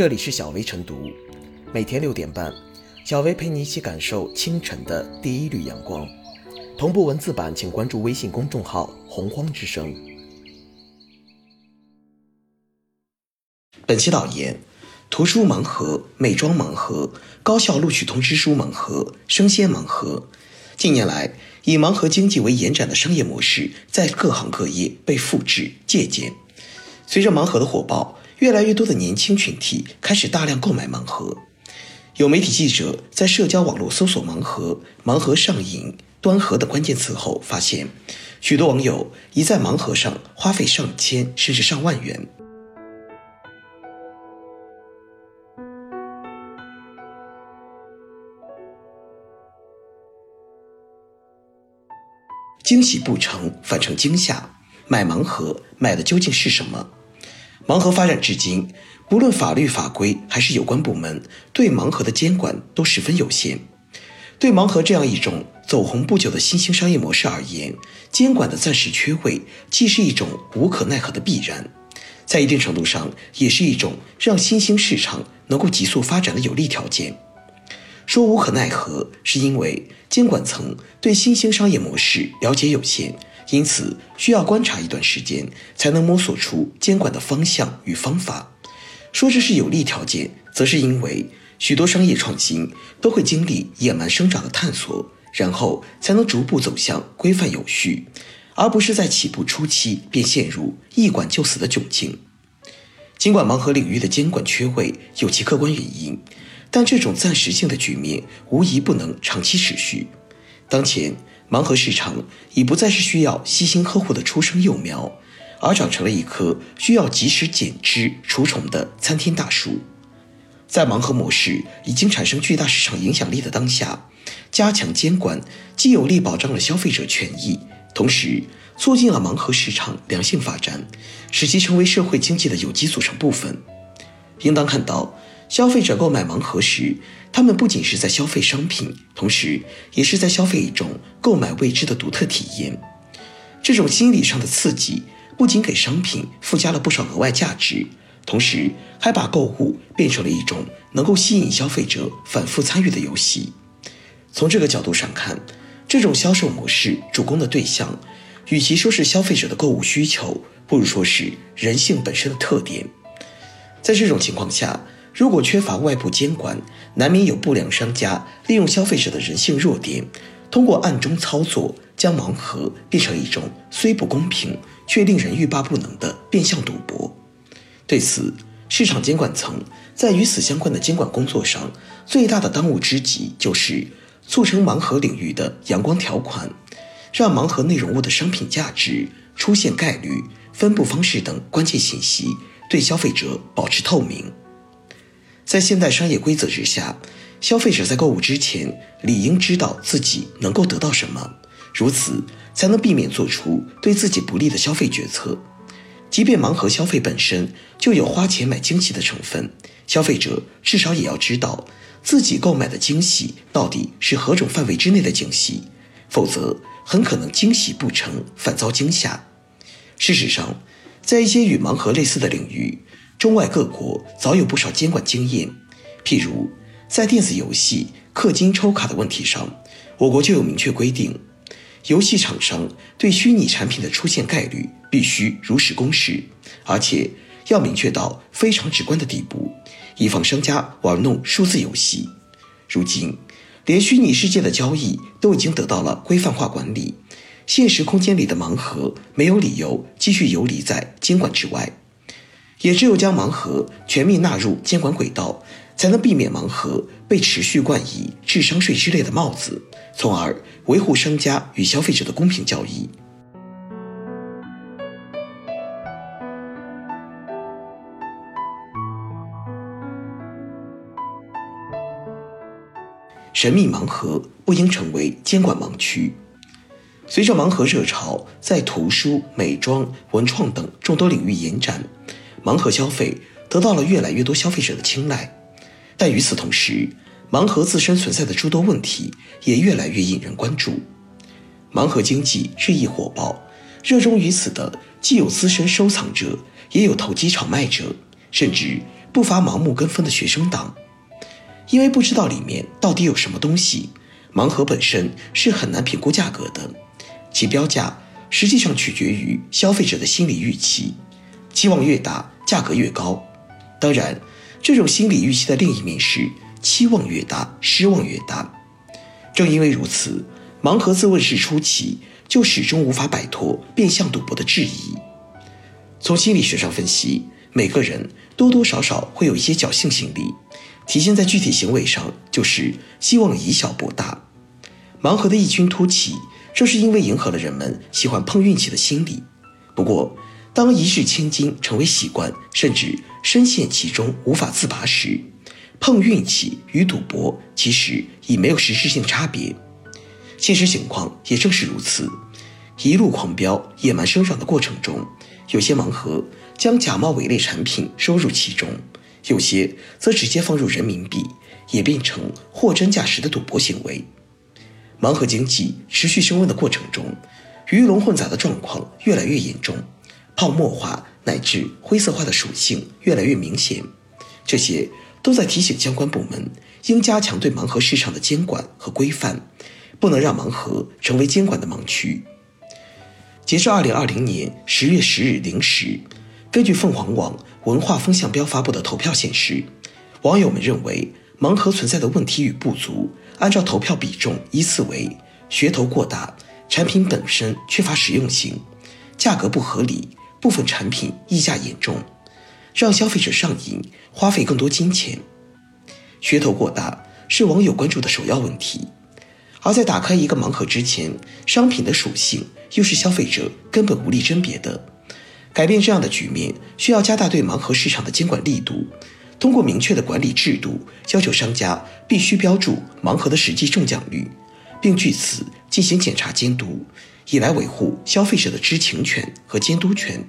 这里是小薇晨读，每天六点半，小薇陪你一起感受清晨的第一缕阳光。同步文字版，请关注微信公众号“洪荒之声”。本期导言：图书盲盒、美妆盲盒、高校录取通知书盲盒、生鲜盲盒。近年来，以盲盒经济为延展的商业模式在各行各业被复制借鉴。随着盲盒的火爆，越来越多的年轻群体开始大量购买盲盒。有媒体记者在社交网络搜索“盲盒”“盲盒上瘾”“端盒”等关键词后，发现许多网友已在盲盒上花费上千甚至上万元。惊喜不成，反成惊吓。买盲盒买的究竟是什么？盲盒发展至今，不论法律法规还是有关部门对盲盒的监管都十分有限。对盲盒这样一种走红不久的新兴商业模式而言，监管的暂时缺位，既是一种无可奈何的必然，在一定程度上，也是一种让新兴市场能够急速发展的有利条件。说无可奈何，是因为监管层对新兴商业模式了解有限。因此，需要观察一段时间，才能摸索出监管的方向与方法。说这是有利条件，则是因为许多商业创新都会经历野蛮生长的探索，然后才能逐步走向规范有序，而不是在起步初期便陷入一管就死的窘境。尽管盲盒领域的监管缺位有其客观原因，但这种暂时性的局面无疑不能长期持续。当前。盲盒市场已不再是需要悉心呵护的初生幼苗，而长成了一棵需要及时剪枝除虫的参天大树。在盲盒模式已经产生巨大市场影响力的当下，加强监管既有力保障了消费者权益，同时促进了盲盒市场良性发展，使其成为社会经济的有机组成部分。应当看到。消费者购买盲盒时，他们不仅是在消费商品，同时也是在消费一种购买未知的独特体验。这种心理上的刺激，不仅给商品附加了不少额外价值，同时还把购物变成了一种能够吸引消费者反复参与的游戏。从这个角度上看，这种销售模式主攻的对象，与其说是消费者的购物需求，不如说是人性本身的特点。在这种情况下，如果缺乏外部监管，难免有不良商家利用消费者的人性弱点，通过暗中操作，将盲盒变成一种虽不公平却令人欲罢不能的变相赌博。对此，市场监管层在与此相关的监管工作上，最大的当务之急就是促成盲盒领域的阳光条款，让盲盒内容物的商品价值、出现概率、分布方式等关键信息对消费者保持透明。在现代商业规则之下，消费者在购物之前理应知道自己能够得到什么，如此才能避免做出对自己不利的消费决策。即便盲盒消费本身就有花钱买惊喜的成分，消费者至少也要知道自己购买的惊喜到底是何种范围之内的惊喜，否则很可能惊喜不成，反遭惊吓。事实上，在一些与盲盒类似的领域。中外各国早有不少监管经验，譬如在电子游戏氪金抽卡的问题上，我国就有明确规定，游戏厂商对虚拟产品的出现概率必须如实公示，而且要明确到非常直观的地步，以防商家玩弄数字游戏。如今，连虚拟世界的交易都已经得到了规范化管理，现实空间里的盲盒没有理由继续游离在监管之外。也只有将盲盒全面纳入监管轨道，才能避免盲盒被持续冠以智商税之类的帽子，从而维护商家与消费者的公平交易。神秘盲盒不应成为监管盲区。随着盲盒热潮在图书、美妆、文创等众多领域延展。盲盒消费得到了越来越多消费者的青睐，但与此同时，盲盒自身存在的诸多问题也越来越引人关注。盲盒经济日益火爆，热衷于此的既有资深收藏者，也有投机炒卖者，甚至不乏盲目跟风的学生党。因为不知道里面到底有什么东西，盲盒本身是很难评估价格的，其标价实际上取决于消费者的心理预期，期望越大，价格越高。当然，这种心理预期的另一面是期望越大，失望越大。正因为如此，盲盒自问世初期就始终无法摆脱变相赌博的质疑。从心理学上分析，每个人多多少少会有一些侥幸心理。体现在具体行为上，就是希望以小博大。盲盒的异军突起，正是因为迎合了人们喜欢碰运气的心理。不过，当一掷千金成为习惯，甚至深陷其中无法自拔时，碰运气与赌博其实已没有实质性差别。现实情况也正是如此。一路狂飙、野蛮生长的过程中，有些盲盒将假冒伪劣产品收入其中。有些则直接放入人民币，演变成货真价实的赌博行为。盲盒经济持续升温的过程中，鱼龙混杂的状况越来越严重，泡沫化乃至灰色化的属性越来越明显。这些都在提醒相关部门应加强对盲盒市场的监管和规范，不能让盲盒成为监管的盲区。截至二零二零年十月十日零时。根据凤凰网文化风向标发布的投票显示，网友们认为盲盒存在的问题与不足，按照投票比重依次为：噱头过大、产品本身缺乏实用性、价格不合理、部分产品溢价严重、让消费者上瘾、花费更多金钱。噱头过大是网友关注的首要问题，而在打开一个盲盒之前，商品的属性又是消费者根本无力甄别的。改变这样的局面，需要加大对盲盒市场的监管力度，通过明确的管理制度，要求商家必须标注盲盒的实际中奖率，并据此进行检查监督，以来维护消费者的知情权和监督权。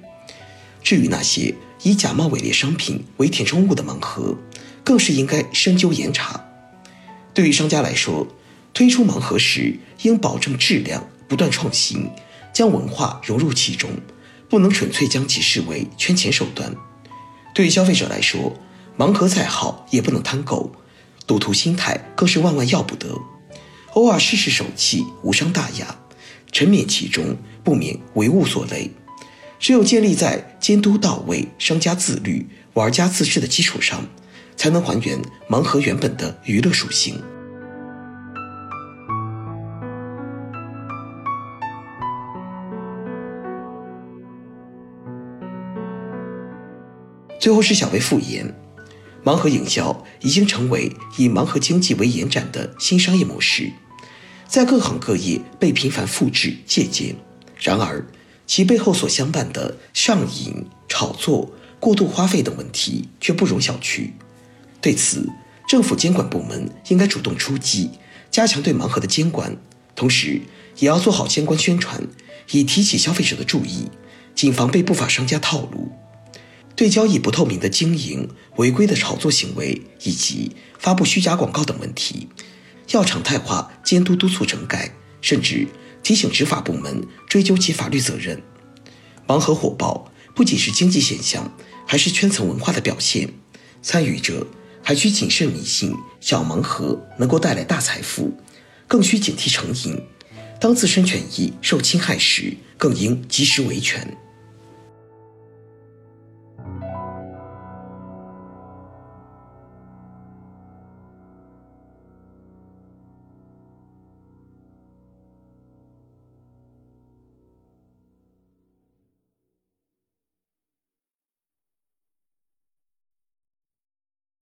至于那些以假冒伪劣商品为填充物的盲盒，更是应该深究严查。对于商家来说，推出盲盒时应保证质量，不断创新，将文化融入其中。不能纯粹将其视为圈钱手段。对于消费者来说，盲盒再好也不能贪够，赌徒心态更是万万要不得。偶尔试试手气无伤大雅，沉湎其中不免为物所累。只有建立在监督到位、商家自律、玩家自治的基础上，才能还原盲盒原本的娱乐属性。最后是小薇复言，盲盒营销已经成为以盲盒经济为延展的新商业模式，在各行各业被频繁复制借鉴。然而，其背后所相伴的上瘾、炒作、过度花费等问题却不容小觑。对此，政府监管部门应该主动出击，加强对盲盒的监管，同时也要做好相关宣传，以提起消费者的注意，谨防被不法商家套路。对交易不透明的经营、违规的炒作行为以及发布虚假广告等问题，要常态化监督督促整改，甚至提醒执法部门追究其法律责任。盲盒火爆不仅是经济现象，还是圈层文化的表现。参与者还需谨慎迷信小盲盒能够带来大财富，更需警惕成瘾。当自身权益受侵害时，更应及时维权。